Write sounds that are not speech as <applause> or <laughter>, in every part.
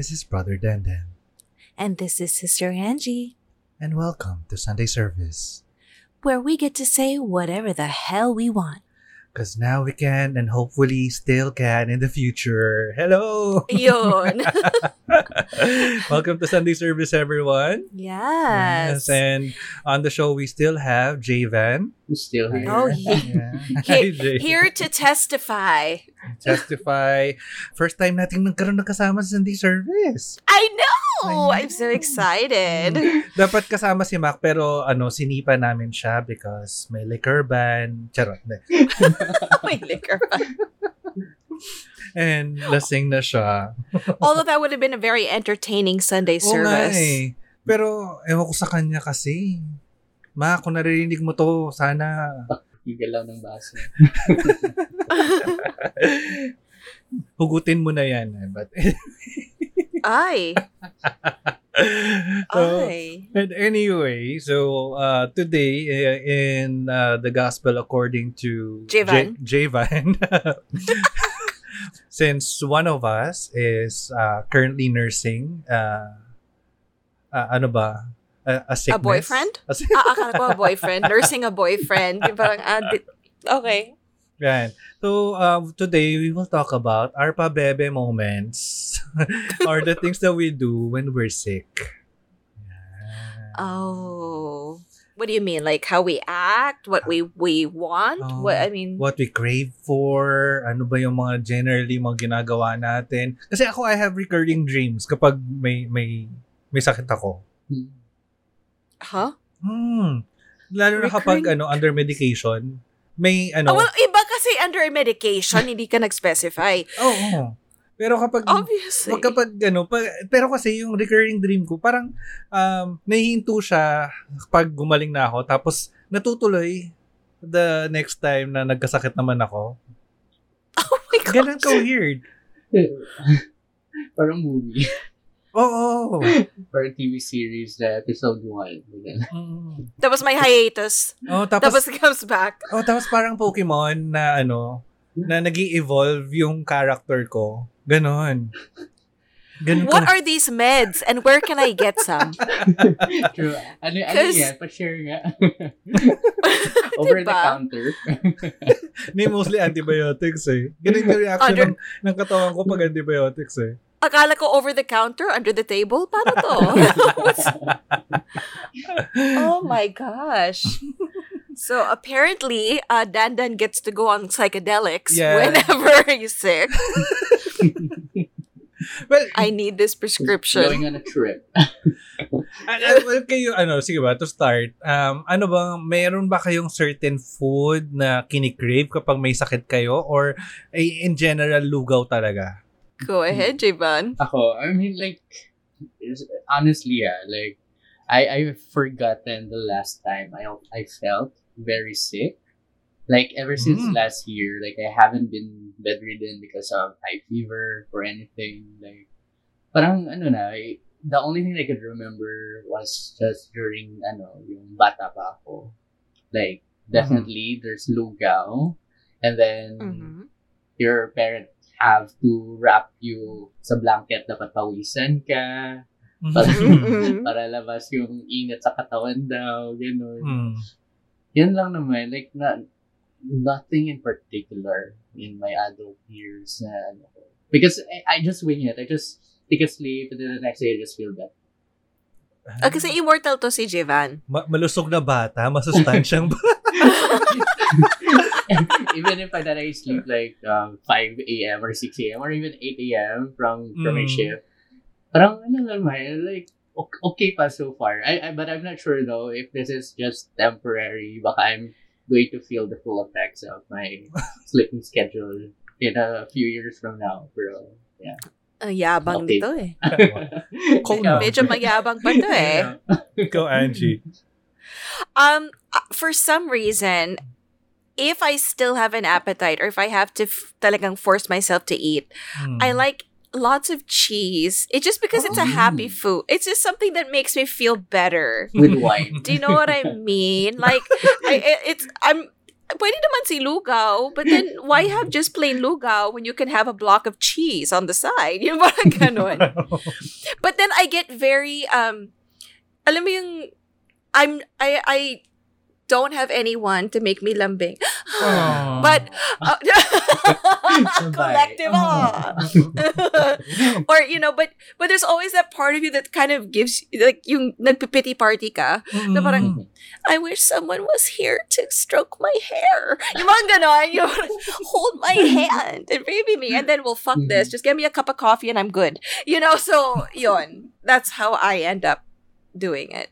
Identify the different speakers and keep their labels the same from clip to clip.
Speaker 1: This is Brother Dandan,
Speaker 2: And this is Sister Angie,
Speaker 1: and welcome to Sunday service.
Speaker 2: where we get to say whatever the hell we want.
Speaker 1: Because now we can, and hopefully still can in the future. Hello!
Speaker 2: Yun. <laughs> <laughs>
Speaker 1: welcome to Sunday service, everyone.
Speaker 2: yes. yes.
Speaker 1: And on the show, we still have Javan.
Speaker 3: Still here.
Speaker 2: Oh, yeah.
Speaker 1: Yeah.
Speaker 2: He- <laughs>
Speaker 1: Hi, Jay.
Speaker 2: Here to testify.
Speaker 1: Testify. First time nating nagkaroon ng kasama sa Sunday service.
Speaker 2: I know!
Speaker 1: I
Speaker 2: I'm so excited.
Speaker 1: Dapat kasama si Mac pero ano sinipa namin siya because may liquor ban. Charot. <laughs>
Speaker 2: May liquor pa.
Speaker 1: And lasing na siya.
Speaker 2: Although that would have been a very entertaining Sunday
Speaker 1: Oo
Speaker 2: service.
Speaker 1: eh. Pero ewan ko sa kanya kasi. Ma, kung naririnig mo to, sana
Speaker 3: Igalaw ng baso. <laughs>
Speaker 1: hugutin mo na yan. eh. But, <laughs>
Speaker 2: Ay.
Speaker 1: so,
Speaker 2: Ay.
Speaker 1: And anyway, so uh, today uh, in uh, the gospel according to
Speaker 2: Javan.
Speaker 1: J- Javan, <laughs> since one of us is uh, currently nursing, uh, uh, ano ba? A, a sickness.
Speaker 2: A boyfriend?
Speaker 1: A si-
Speaker 2: Ah, akala ko a boyfriend. Nursing a boyfriend. Yung Parang, ah, di- okay.
Speaker 1: Yan. So uh, today we will talk about our pabebe moments <laughs> or the things that we do when we're sick. Yan.
Speaker 2: Oh. What do you mean? Like how we act? What we we want?
Speaker 1: Oh,
Speaker 2: what I mean?
Speaker 1: what we crave for, ano ba yung mga generally mga ginagawa natin. Kasi ako, I have recurring dreams kapag may may may sakit ako.
Speaker 2: Huh?
Speaker 1: Hmm. Lalo na kapag ano, under medication, may
Speaker 2: Oh,
Speaker 1: ano,
Speaker 2: well, iba kasi under medication, hindi ka nag-specify.
Speaker 1: oo. <laughs> oo. Pero kapag
Speaker 2: Obviously.
Speaker 1: Pag kapag ano, pa, pero kasi yung recurring dream ko, parang um, nahihinto siya pag gumaling na ako. Tapos natutuloy the next time na nagkasakit naman ako.
Speaker 2: oh my God.
Speaker 1: Ganun ka weird. <laughs>
Speaker 3: Parang movie.
Speaker 1: Oo.
Speaker 3: Parang TV series na episode 1.
Speaker 1: Mm.
Speaker 2: Tapos may hiatus.
Speaker 1: Oh, tapos,
Speaker 2: Tapos comes back.
Speaker 1: oh, tapos parang Pokemon na ano, na nag evolve yung character ko. Ganon. Ganon
Speaker 2: What
Speaker 1: ka.
Speaker 2: are these meds and where can I get some? <laughs>
Speaker 3: True. Ano, ano yan? Pa-share nga. <laughs> Over the
Speaker 2: Diba?
Speaker 3: counter.
Speaker 1: Hindi, mostly antibiotics eh. Ganun yung reaction
Speaker 2: Under-
Speaker 1: ng, ng katawan ko pag antibiotics eh.
Speaker 2: Akala ko over the counter, under the table. Paano to? <laughs> oh my gosh. So apparently, uh, Dandan gets to go on psychedelics
Speaker 1: Yeah.
Speaker 2: whenever <laughs> he's sick.
Speaker 1: Well,
Speaker 2: I need this
Speaker 3: Going
Speaker 2: prescription.
Speaker 3: on a trip.
Speaker 1: Ah, ah, well, kayo, ano, sige ba, to start, um, ano bang, meron ba kayong certain food na kinikrave kapag may sakit kayo? Or eh, in general, lugaw talaga?
Speaker 2: Go ahead, Javon.
Speaker 3: Ako, I mean, like, honestly, yeah, like, I, I've forgotten the last time I, I felt very sick. Like, ever since
Speaker 1: Mm.
Speaker 3: last year, like, I haven't been bedridden because of high fever or anything. Like, parang, ano na, I- the only thing I could remember was just during, ano, yung bata pa ako. Like, definitely, there's lugaw. And then,
Speaker 2: Mhm.
Speaker 3: your parents have to wrap you sa blanket na patawisan ka para, <laughs>
Speaker 2: Mhm. <laughs>
Speaker 3: para labas yung init sa katawan daw, gano'n.
Speaker 1: Mm.
Speaker 3: Yan lang naman, like, na, nothing in particular in my adult years na, ano, ko. because I, I just wing it, I just take a sleep, and then the next day I just feel better.
Speaker 2: Ah, kasi immortal to si Javan.
Speaker 1: Ma- malusog na bata, masustansyang ba? <laughs> <laughs>
Speaker 3: even if I that I sleep <laughs> like um, 5 a.m. or 6 a.m. or even 8 a.m. from from my
Speaker 1: Mm.
Speaker 3: shift, parang ano naman, like ok- okay pa so far. I, I but I'm not sure though if this is just temporary. Baka I'm going to feel the full effects of my <laughs> sleeping schedule in a few years from now, bro. Yeah.
Speaker 2: Ang yabang
Speaker 3: Okay.
Speaker 2: nito eh.
Speaker 1: Kung
Speaker 3: Ikaw.
Speaker 1: no.
Speaker 2: Medyo mayabang pa to eh.
Speaker 1: Ikaw, Angie.
Speaker 2: Um, uh, for some reason, if I still have an appetite or if I have to f- talagang force myself to eat,
Speaker 1: Mm.
Speaker 2: I like lots of cheese. It's just because it's a
Speaker 3: Oh.
Speaker 2: happy food. It's just something that makes me feel better.
Speaker 3: With wine.
Speaker 2: Do you know what I mean? <laughs> Like, I, it- it's I'm pwede naman si lugaw, but then why have just plain lugaw when you can have a block of cheese on the side? <laughs> Yung parang ganun. <laughs> But then I get very um alam mo yung I'm I I don't have anyone to make me lambing.
Speaker 1: Aw. <gasps>
Speaker 2: but uh, <laughs> <laughs> collective <laughs> or you know but but there's always that part of you that kind of gives like yung nagpipity party ka
Speaker 1: Mm.
Speaker 2: na parang, I wish someone was here to stroke my hair. Yung mga ganon, yung parang, hold my hand and baby me and then we'll fuck this. Just give me a cup of coffee and I'm good. You know, so yun. That's how I end up doing it.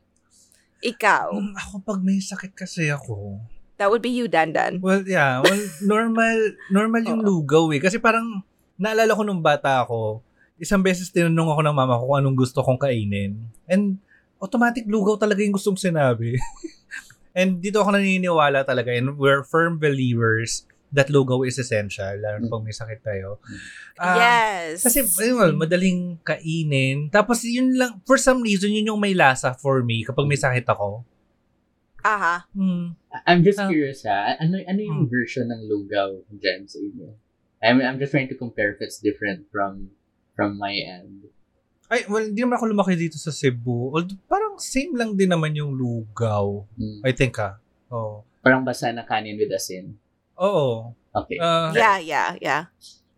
Speaker 2: Ikaw.
Speaker 1: Mm, ako pag may sakit kasi ako.
Speaker 2: That would be you, Dandan.
Speaker 1: Well, yeah. Well, <laughs> normal normal yung
Speaker 2: Oo.
Speaker 1: lugaw eh. Kasi parang naalala ko nung bata ako, isang beses tinanong ako ng mama ko kung anong gusto kong kainin. And automatic lugaw talaga yung gustong sinabi. <laughs> And dito ako naniniwala talaga and we're firm believers that lugaw is essential lalo na pag may sakit tayo. Ah,
Speaker 2: yes.
Speaker 1: Kasi, ayun, madaling kainin. Tapos, yun lang, for some reason, yun yung may lasa for me kapag may sakit ako.
Speaker 2: Aha.
Speaker 1: Hmm.
Speaker 3: I'm just
Speaker 1: Ah.
Speaker 3: curious ha, ano, ano yung
Speaker 1: Hmm.
Speaker 3: version ng lugaw dyan sa inyo? I'm, I'm just trying to compare if it's different from from my end.
Speaker 1: Ay, well, hindi naman ako lumaki dito sa Cebu. Although, parang same lang din naman yung lugaw.
Speaker 3: Hmm.
Speaker 1: I think, ah. Oo.
Speaker 3: Parang basa na kanin with asin.
Speaker 1: Oo.
Speaker 3: Okay.
Speaker 1: Ah,
Speaker 2: Yeah, yeah, yeah.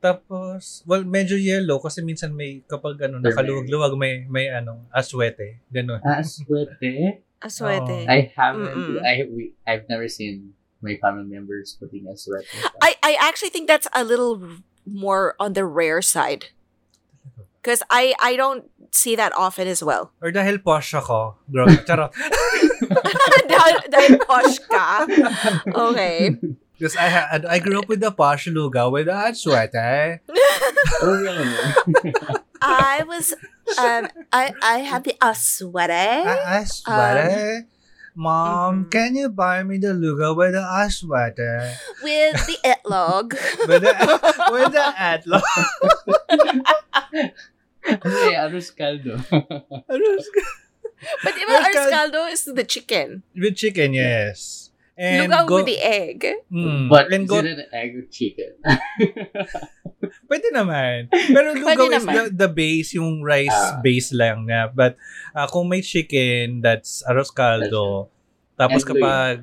Speaker 1: Tapos, well, medyo yellow kasi minsan may, kapag ano, nakaluwag-luwag, may, may ano, aswete. Ganun.
Speaker 3: ah, swerte.
Speaker 2: Aswete.
Speaker 3: I haven't,
Speaker 2: Mm-mm.
Speaker 3: I, we, I've never seen my family members putting a swerte.
Speaker 2: I, I actually think that's a little more on the rare side. Because I, I don't see that often as well.
Speaker 1: Or dahil posh ako. Bro, charot. <laughs>
Speaker 2: dahil, dahil posh ka. <laughs> Okay.
Speaker 1: Because I, had, I grew up with the posh lugaw with the aswete.
Speaker 3: oh, really?
Speaker 2: I was, um, I, I have the aswete.
Speaker 1: Ah, aswete. Mom,
Speaker 2: mhm.
Speaker 1: can you buy me the lugaw with the aswete?
Speaker 2: with the etlog.
Speaker 1: With the, with the atlo.
Speaker 3: ano eh, arroz caldo.
Speaker 2: But diba,
Speaker 1: With
Speaker 2: our
Speaker 1: cal-
Speaker 2: scaldo is the chicken.
Speaker 1: with chicken, yes. And
Speaker 2: Lugaw
Speaker 1: go,
Speaker 2: with the egg.
Speaker 1: Mm,
Speaker 3: But
Speaker 1: and
Speaker 3: is
Speaker 1: go,
Speaker 3: it an egg or chicken? <laughs>
Speaker 1: pwede naman. Pero lugaw is the, the base, yung rice
Speaker 3: Ah.
Speaker 1: base lang na. But uh, kung may chicken, that's arroz caldo. Tapos
Speaker 3: And luya.
Speaker 1: kapag,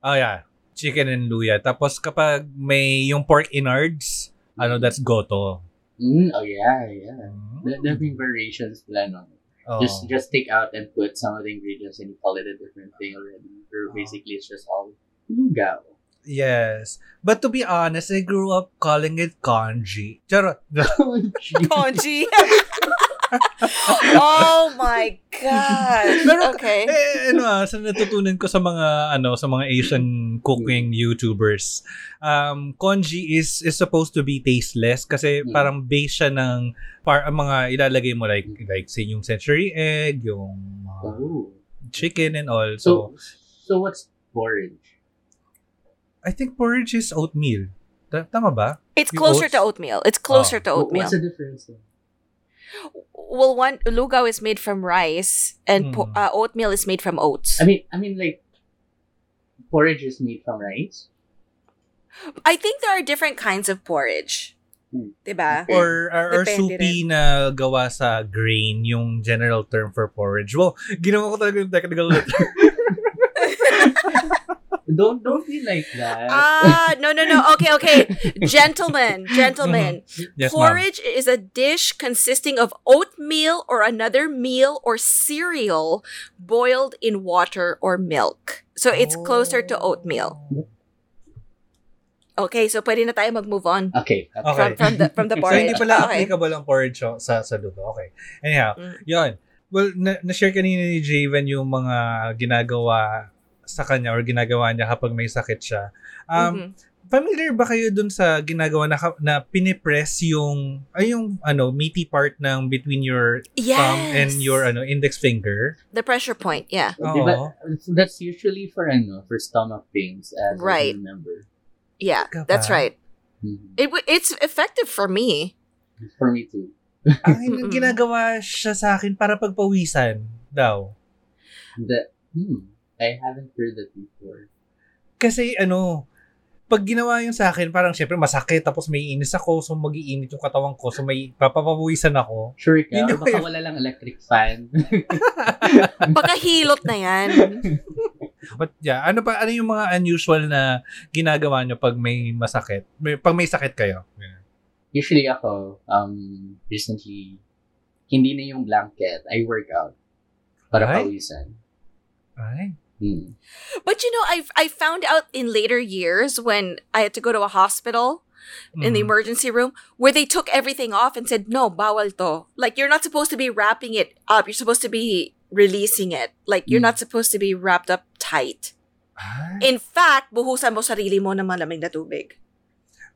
Speaker 1: oh yeah, chicken and luya. Tapos kapag may yung pork innards, ano, that's goto.
Speaker 3: Mm, oh yeah, yeah.
Speaker 1: Mm.
Speaker 3: There, there have been variations plan on it.
Speaker 1: Oh.
Speaker 3: Just just take out and put some of the ingredients and you call it a different thing already. Or
Speaker 1: Oh.
Speaker 3: basically it's just all lugaw.
Speaker 1: Yes. But to be honest, I grew up calling it kanji. Charot. <laughs>
Speaker 2: Konji. <laughs> oh my god.
Speaker 1: Pero-
Speaker 2: okay.
Speaker 1: eh, ano ah, sa natutunan ko sa mga, ano, sa mga Asian cooking YouTubers, um, konji is is supposed to be tasteless kasi
Speaker 3: Mm.
Speaker 1: parang base siya ng par, ang mga ilalagay mo like, like say yung century egg, yung uh,
Speaker 3: Oh.
Speaker 1: chicken and all. So,
Speaker 3: So so what's porridge?
Speaker 1: I think porridge is oatmeal. Ta- Tama ba?
Speaker 2: It's closer to oatmeal. It's closer
Speaker 1: Oh.
Speaker 2: to oatmeal.
Speaker 3: What's the difference? then?
Speaker 2: Well, one lugaw is made from rice, and po-
Speaker 1: Mm.
Speaker 2: uh, oatmeal is made from oats.
Speaker 3: I mean I mean like porridge is made from rice.
Speaker 2: I think there are different kinds of porridge.
Speaker 3: Hmm.
Speaker 2: Diba?
Speaker 1: Or, or, or soupy na gawa sa grain, yung general term for porridge. Wow, ginawa ko talaga yung technical term. <laughs>
Speaker 3: Don't don't be like that.
Speaker 2: Ah, no, no, no. <laughs> Okay, okay. Gentlemen, gentlemen. <laughs>
Speaker 1: yes, ma'am.
Speaker 2: Porridge is a dish consisting of oatmeal or another meal or cereal boiled in water or milk. So it's closer to oatmeal. Okay, so pwede na tayo mag-move on
Speaker 3: okay. okay.
Speaker 1: Okay.
Speaker 2: from from the from the porridge. <laughs>
Speaker 1: So, hindi pala
Speaker 2: okay.
Speaker 1: applicable ang porridge oh, sa, sa luto. Okay. Anyhow,
Speaker 2: Mm.
Speaker 1: yun. Well, na- na-share kanina ni Javen yung mga ginagawa sa kanya or ginagawa niya kapag may sakit siya. Um,
Speaker 2: Mhm.
Speaker 1: Familiar ba kayo dun sa ginagawa na, na pinipress yung, ay yung ano, meaty part ng between your
Speaker 2: Yes.
Speaker 1: thumb and your ano, index finger?
Speaker 2: the pressure point, yeah.
Speaker 1: Oo.
Speaker 3: that's usually for ano, for stomach pains as
Speaker 2: Right.
Speaker 3: I remember.
Speaker 2: Yeah, that's right.
Speaker 3: Mhm.
Speaker 2: It it's effective for me.
Speaker 3: For me too.
Speaker 1: Ang
Speaker 2: Mm-mm.
Speaker 1: ginagawa siya sa akin para pagpawisan daw.
Speaker 3: The, hmm, I haven't heard that before.
Speaker 1: Kasi ano, pag ginawa yun sa akin, parang syempre masakit, tapos may inis ako, so magiinit yung katawan ko, so may papapawisan ako.
Speaker 3: Sure ka?
Speaker 1: Yun
Speaker 3: baka wala lang electric fan. <laughs>
Speaker 2: Pagkahilot na yan. <laughs>
Speaker 1: But yeah, ano pa, ano yung mga unusual na ginagawa nyo pag may masakit? May, pag may sakit kayo?
Speaker 3: Usually ako, um, recently, hindi na yung blanket. I work out. Para
Speaker 1: Ay?
Speaker 3: pawisan.
Speaker 1: Ay.
Speaker 3: Hmm.
Speaker 2: But you know, I I found out in later years when I had to go to a hospital in the
Speaker 1: Mm.
Speaker 2: emergency room where they took everything off and said, "No, bawal to." Like you're not supposed to be wrapping it up. You're supposed to be releasing it. Like you're
Speaker 3: Mm.
Speaker 2: not supposed to be wrapped up tight.
Speaker 1: Ay.
Speaker 2: In fact, buhusan mo sarili mo ng malamig na tubig.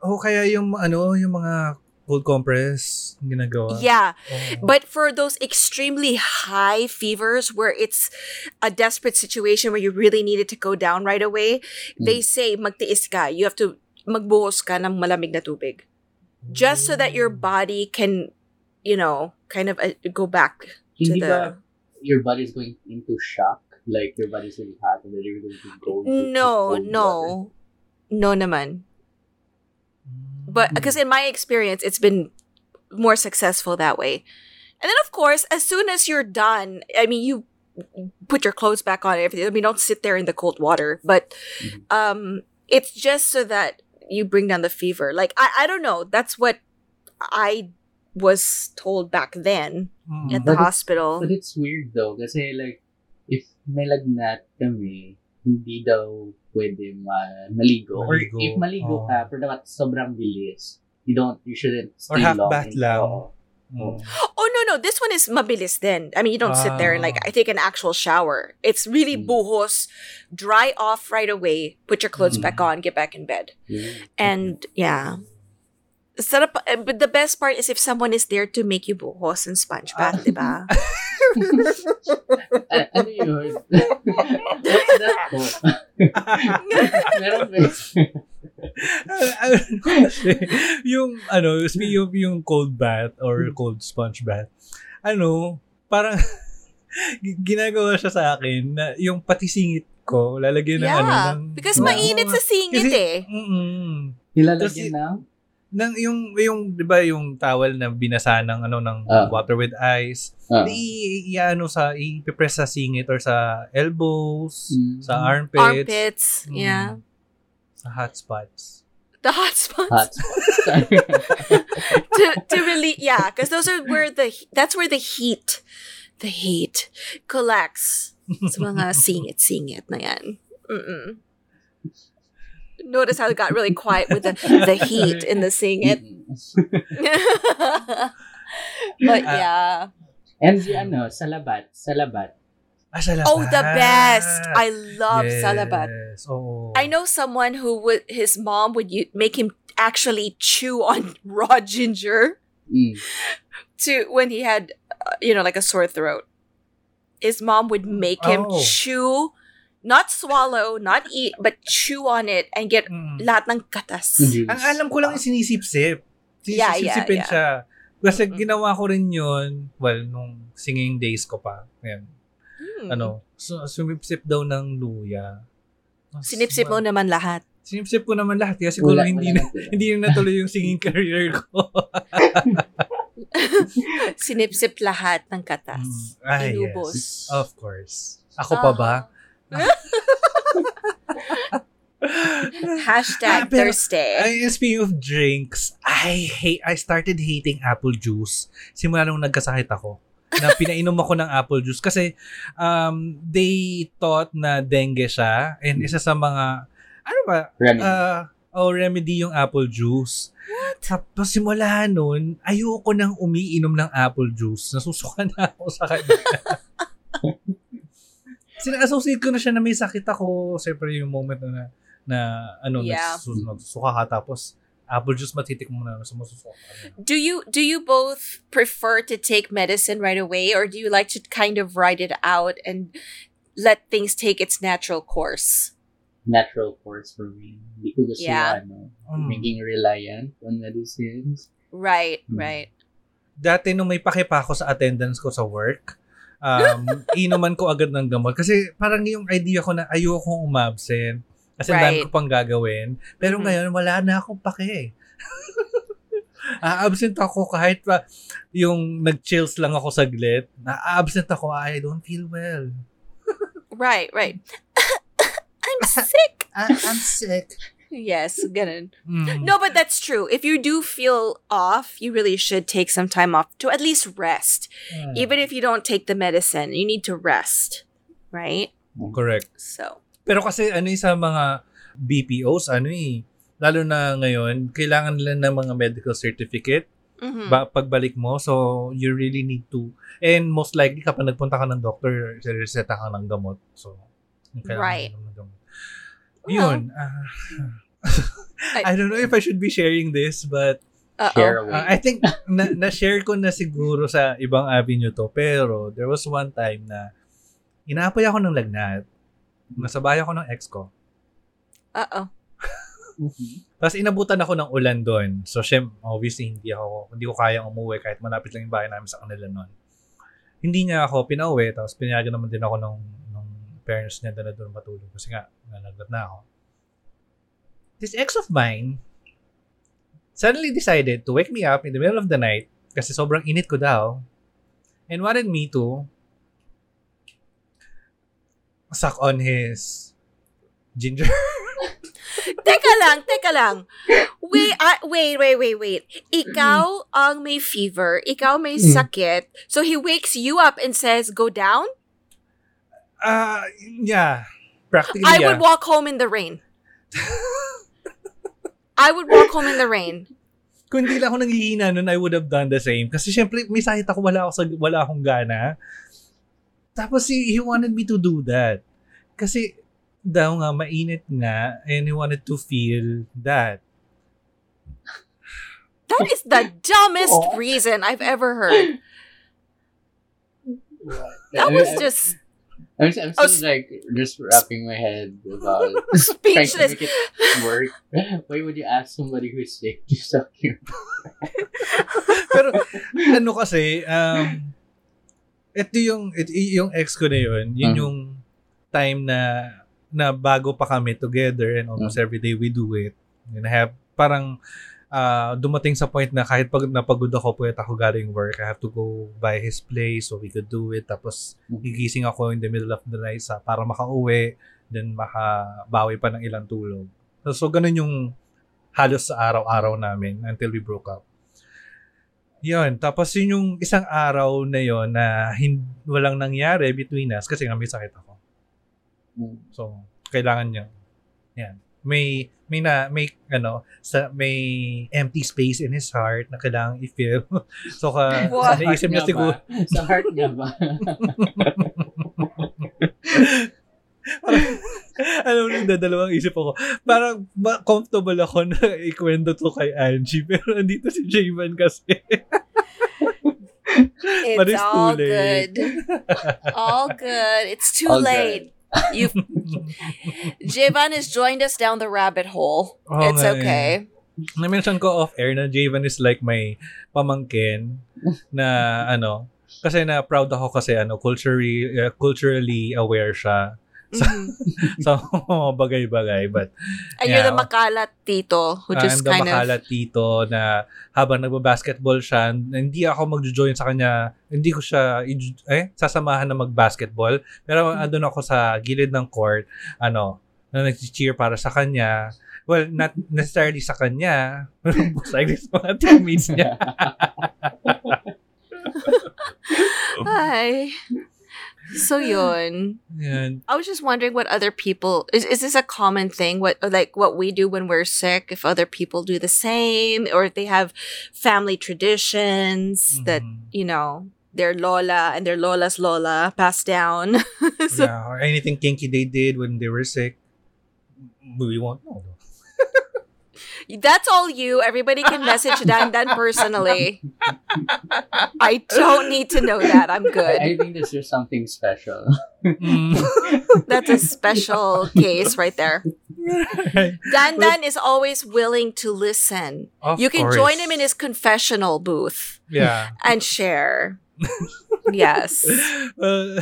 Speaker 1: Oh, kaya yung ano, yung mga cold compress ginagawa.
Speaker 2: Yeah.
Speaker 1: Oh.
Speaker 2: But for those extremely high fevers where it's a desperate situation where you really needed to go down right away, they say magtiis ka. You have to magbuhos ka ng malamig na tubig. Just so that your body can, you know, kind of uh, go back to
Speaker 3: Hindi
Speaker 2: the...
Speaker 3: ba your body's going into shock? Like, your body's really hot and then you're going to go
Speaker 2: No, no.
Speaker 3: water?
Speaker 2: No naman. But because in my experience, it's been more successful that way. And then, of course, as soon as you're done, I mean, you put your clothes back on. and Everything. I mean, don't sit there in the cold water. But
Speaker 3: Mhm.
Speaker 2: um, it's just so that you bring down the fever. Like I, I don't know. That's what I was told back then
Speaker 1: Mm.
Speaker 2: at the
Speaker 3: But it's-
Speaker 2: hospital.
Speaker 3: But it's weird though, kasi like, if may lagnat kami, hindi daw pwede ma- maligo. Or if maligo
Speaker 1: oo.
Speaker 3: ka, pero dapat sobrang bilis. You don't, you shouldn't
Speaker 1: Or
Speaker 3: stay
Speaker 1: half
Speaker 3: long.
Speaker 1: bath
Speaker 3: in-
Speaker 1: lang.
Speaker 3: Oo.
Speaker 1: Mm.
Speaker 2: Oh no no! This one is mabilis then. I mean, you don't sit there and like
Speaker 1: Ah.
Speaker 2: I take an actual shower. It's really
Speaker 3: Mm.
Speaker 2: buhos, dry off right away. Put your clothes
Speaker 3: Mm.
Speaker 2: back on, get back in bed,
Speaker 3: Yeah.
Speaker 2: and yeah. Sarap, eh, but the best part is if someone is there to make you buhos and sponge bath,
Speaker 3: Ah.
Speaker 2: diba? <laughs>
Speaker 3: A- ano yun? What's that po? Meron ba?
Speaker 1: Yung, ano, speaking of yung cold bath or cold sponge bath, ano, parang, gi- ginagawa siya sa akin na yung pati singit ko, lalagyan ng ano,
Speaker 2: yeah,
Speaker 1: ng,
Speaker 2: because mainit sa singit
Speaker 1: Kasi-
Speaker 2: eh.
Speaker 1: Mm-mm.
Speaker 3: Nilalagyan ng?
Speaker 1: Nang yung yung 'di ba yung towel na binasa ng ano ng
Speaker 3: Ah.
Speaker 1: water with ice,
Speaker 3: Ah.
Speaker 1: i, i ano sa i-press sa singit or sa elbows,
Speaker 3: Mm.
Speaker 1: sa armpits,
Speaker 2: Armpits,
Speaker 1: Mm.
Speaker 2: yeah.
Speaker 1: sa hot spots.
Speaker 2: The hot spots.
Speaker 3: Hot spot. <laughs>
Speaker 2: to to really yeah because those are where the that's where the heat the heat collects sa mga <laughs> singit singit na yan Mm-mm. Notice how it got really quiet with the <laughs> the heat in the singit <laughs> but yeah
Speaker 3: And yung ano, salabat. Salabat.
Speaker 1: Ah, sa
Speaker 2: oh the best i love
Speaker 1: yes.
Speaker 2: salabat
Speaker 1: Oo.
Speaker 2: i know someone who would his mom would u- make him actually chew on <laughs> raw ginger
Speaker 3: Mm.
Speaker 2: to when he had uh, you know like a sore throat his mom would make him
Speaker 1: Oh.
Speaker 2: chew not swallow not eat but chew on it and get
Speaker 1: Mm.
Speaker 2: lahat ng katas
Speaker 3: Juice.
Speaker 1: Ang alam ko lang yung sinisip-sip.
Speaker 2: Yeah, yeah,
Speaker 1: Sinisip-sipin
Speaker 2: yeah.
Speaker 1: siya. Kasi
Speaker 2: Mm-mm.
Speaker 1: ginawa ko rin yun, well, nung singing days ko pa. Ayan.
Speaker 2: Hmm.
Speaker 1: Ano, su- sumipsip daw ng luya. Mas-
Speaker 2: sinipsip mo naman lahat
Speaker 1: Sinipsip ko naman lahat. Kaya siguro
Speaker 3: Wala-
Speaker 1: hindi
Speaker 3: wala
Speaker 1: na, <laughs> hindi na natuloy yung singing career ko. <laughs>
Speaker 2: sinipsip lahat ng katas
Speaker 1: Mm. Ay,
Speaker 2: Inubos.
Speaker 1: yes. Of course. Ako pa ba?
Speaker 2: Hashtag
Speaker 1: Ah, pero-
Speaker 2: Thursday
Speaker 1: Ay, speaking of drinks, I hate, I started hating apple juice simula nung nagkasakit ako. Na <laughs> pinainom ako ng apple juice kasi um, they thought na dengue siya and isa sa mga, ano ba,
Speaker 3: Remedy.
Speaker 1: ah, oh, remedy yung apple juice. What? Tapos simula nun, ayoko nang umiinom ng apple juice. Nasusuka na ako sa kanya. <laughs> Sina-associate ko na siya na may sakit ako. Siyempre yung moment na, na ano,
Speaker 2: Yeah.
Speaker 1: nagsus- nagsusuka ka tapos apple juice matitik mo na sa masusuka ka.
Speaker 2: do you do you both prefer to take medicine right away or do you like to kind of ride it out and let things take its natural course
Speaker 3: Natural course for me. Hindi ko gusto
Speaker 2: Yeah.
Speaker 3: ano,
Speaker 1: Mm.
Speaker 3: maging reliant on medicines.
Speaker 2: right
Speaker 3: Hmm.
Speaker 2: right
Speaker 1: Dati nung may pakipa ako sa attendance ko sa work, um, <laughs> inuman ko agad ng gamot. Kasi parang yung idea ko na ayokong umabsent. Kasi ang dami
Speaker 2: Right.
Speaker 1: ko pang gagawin. Pero
Speaker 2: Mhm.
Speaker 1: ngayon, wala na akong pake. <laughs> A-absent ako kahit pa yung nag-chills lang ako saglit. Na-absent ako, I don't feel well. <laughs>
Speaker 2: Right, right. <coughs> I'm sick.
Speaker 1: I- I'm sick.
Speaker 2: Yes, ganun.
Speaker 1: Mm.
Speaker 2: No, but that's true. If you do feel off, you really should take some time off to at least rest.
Speaker 1: Mm.
Speaker 2: Even if you don't take the medicine, you need to rest. Right?
Speaker 1: Correct.
Speaker 2: So,
Speaker 1: Pero kasi ano yung sa mga BPOs, ano eh, lalo na ngayon, kailangan nila ng mga medical certificate
Speaker 2: mhm.
Speaker 1: ba, pagbalik mo. So, you really need to. And most likely, kapag nagpunta ka ng doctor, reseta ka ng gamot. So,
Speaker 2: Right.
Speaker 1: ng gamot.
Speaker 2: Well,
Speaker 1: Yun. Ah, I don't know if I should be sharing this, but
Speaker 2: uh-oh.
Speaker 1: uh, I think na, na-share ko na siguro sa ibang avenue to. Pero there was one time na inaapoy ako ng lagnat. Nasabay ako ng ex ko.
Speaker 2: Uh-oh.
Speaker 3: Mhm.
Speaker 1: Tapos inabutan ako ng ulan doon. So, syem, obviously, hindi ako, hindi ko kayang umuwi kahit malapit lang yung bahay namin sa kanila noon. Hindi niya ako pinauwi. Tapos pinayagan naman din ako ng, ng parents niya na doon matulog. Kasi nga, nalaglat na ako. This ex of mine suddenly decided to wake me up in the middle of the night kasi sobrang init ko daw and wanted me to suck on his ginger <laughs>
Speaker 2: Teka lang, teka lang. Wait, ah, wait, wait, wait, wait. Ikaw ang may fever, ikaw may
Speaker 3: Mm.
Speaker 2: sakit. So he wakes you up and says, "Go down."
Speaker 1: Ah, yeah. Practically,
Speaker 2: I
Speaker 1: yeah.
Speaker 2: would walk home in the rain. I would walk home in the rain.
Speaker 1: Kung hindi lang ako nanghihina nun, I would have done the same. Kasi syempre, may sakit ako, wala, ako sa, wala akong gana. Tapos he, he wanted me to do that. Kasi daw nga, mainit nga, and he wanted to feel that.
Speaker 2: That is the dumbest
Speaker 3: Aw.
Speaker 2: reason I've ever heard. That
Speaker 3: I-
Speaker 2: was just
Speaker 3: I'm, I'm
Speaker 2: Oh,
Speaker 3: still like just wrapping my head about <laughs> trying to
Speaker 2: speechless.
Speaker 3: make it work. <laughs> Why would you ask somebody who's sick to suck you? <laughs>
Speaker 1: Pero, ano kasi, um, ito yung, ito yung ex ko na yun, yun
Speaker 3: Mhm.
Speaker 1: yung time na na bago pa kami together and almost every day we do it. And have, parang, ah, dumating sa point na kahit pag napagod ako, pwede ako galing work, I have to go by his place so we could do it. Tapos,
Speaker 3: Mhm.
Speaker 1: gigising ako in the middle of the night sa, para makauwi, then makabawi pa ng ilang tulog. So, so ganun yung halos sa araw-araw namin until we broke up. Yun. Tapos yun yung isang araw na yon na hin- walang nangyari between us kasi nga may sakit ako.
Speaker 3: Mm.
Speaker 1: So, kailangan niya. Yan. May may na may ano sa may empty space in his heart na kailangan i-fill. <laughs> so ka sa naisip niya siguro?
Speaker 3: Sa heart niya ba? <laughs>
Speaker 1: alam mo, dadalawang isip ako. Parang ma- comfortable ako na ikwento to kay Angie. <laughs> Pero andito si Jayman kasi.
Speaker 2: It's all
Speaker 1: late.
Speaker 2: good. All good. It's too
Speaker 3: All
Speaker 2: late. <laughs> You Jivan has joined us down the rabbit hole.
Speaker 1: Oo
Speaker 2: it's
Speaker 1: eh.
Speaker 2: okay.
Speaker 1: Na-mention ko off-air na Javan is like my pamangkin na ano, kasi na proud ako kasi ano, culturally, uh, culturally aware siya.
Speaker 2: Mhm.
Speaker 1: So, <laughs> <laughs> bagay-bagay. But,
Speaker 2: And you're the
Speaker 1: Yeah.
Speaker 2: makalat tito, who just
Speaker 1: I'm the
Speaker 2: kind of
Speaker 1: makalat tito na habang nagbabasketball siya, hindi ako magjo-join sa kanya, hindi ko siya, eh, sasamahan na mag-basketball. Pero
Speaker 2: Hmm.
Speaker 1: andun ako sa gilid ng court, ano, na nag-cheer para sa kanya. Well, not necessarily sa kanya, pero likely <laughs> sa mga teammates niya.
Speaker 2: Hi. So yun.
Speaker 1: Yan.
Speaker 2: I was just wondering what other people is is this a common thing? What like what we do when we're sick, if other people do the same, or if they have family traditions that,
Speaker 1: Mhm.
Speaker 2: you know, their lola and their lola's lola passed down. <laughs> so
Speaker 1: yeah, or anything kinky they did when they were sick, we won't know.
Speaker 2: That's all you. Everybody can message <laughs> Dan Dan personally. <laughs> I don't need to know that. I'm good.
Speaker 3: I think this is something special.
Speaker 1: Mm. <laughs>
Speaker 2: That's a special case right there. Dan Dan is always willing to listen.
Speaker 1: Of
Speaker 2: You can
Speaker 1: course.
Speaker 2: join him in his confessional booth
Speaker 1: Yeah.
Speaker 2: and share. Yes.
Speaker 1: well,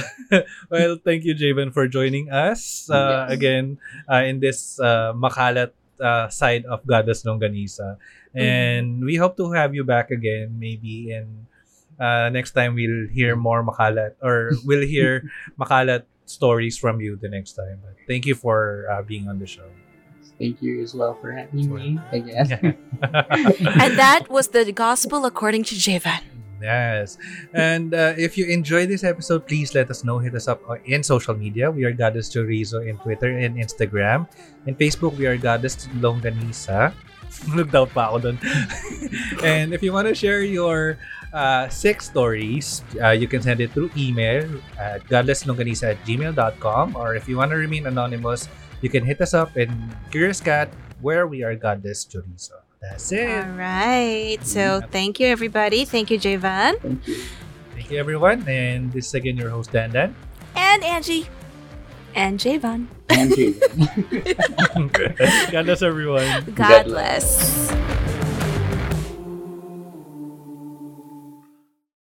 Speaker 1: well, thank you, Javen, for joining us uh,
Speaker 3: Yes.
Speaker 1: again uh, in this uh, makalat uh, side of Goddess Longanisa. And we hope to have you back again, maybe in uh, next time we'll hear more makalat or <laughs> we'll hear makalat stories from you the next time. But thank you for uh, being on the show.
Speaker 3: Thank you as well for having me again. <laughs> <laughs>
Speaker 2: and that was the gospel according to Javan.
Speaker 1: Yes. And uh, if you enjoyed this episode, please let us know. Hit us up uh, in social media. We are Goddess Chorizo in Twitter and Instagram. In Facebook, we are Goddess Longanisa. <laughs> Looked out pa ako dun. <laughs> and if you want to share your uh, sex stories, uh, you can send it through email at godlesslonganisa at gmail.com. Or if you want to remain anonymous, you can hit us up in Curious Cat, where we are Goddess Chorizo. That's it.
Speaker 2: All right. So mm-hmm. thank you, everybody. Thank you, Javan.
Speaker 3: Thank you.
Speaker 1: Thank you, everyone. And this is again your host, Dan Dan.
Speaker 2: And Angie. And Javan.
Speaker 3: And Jaden. <laughs> <laughs>
Speaker 1: God bless everyone.
Speaker 2: God
Speaker 3: God
Speaker 2: bless.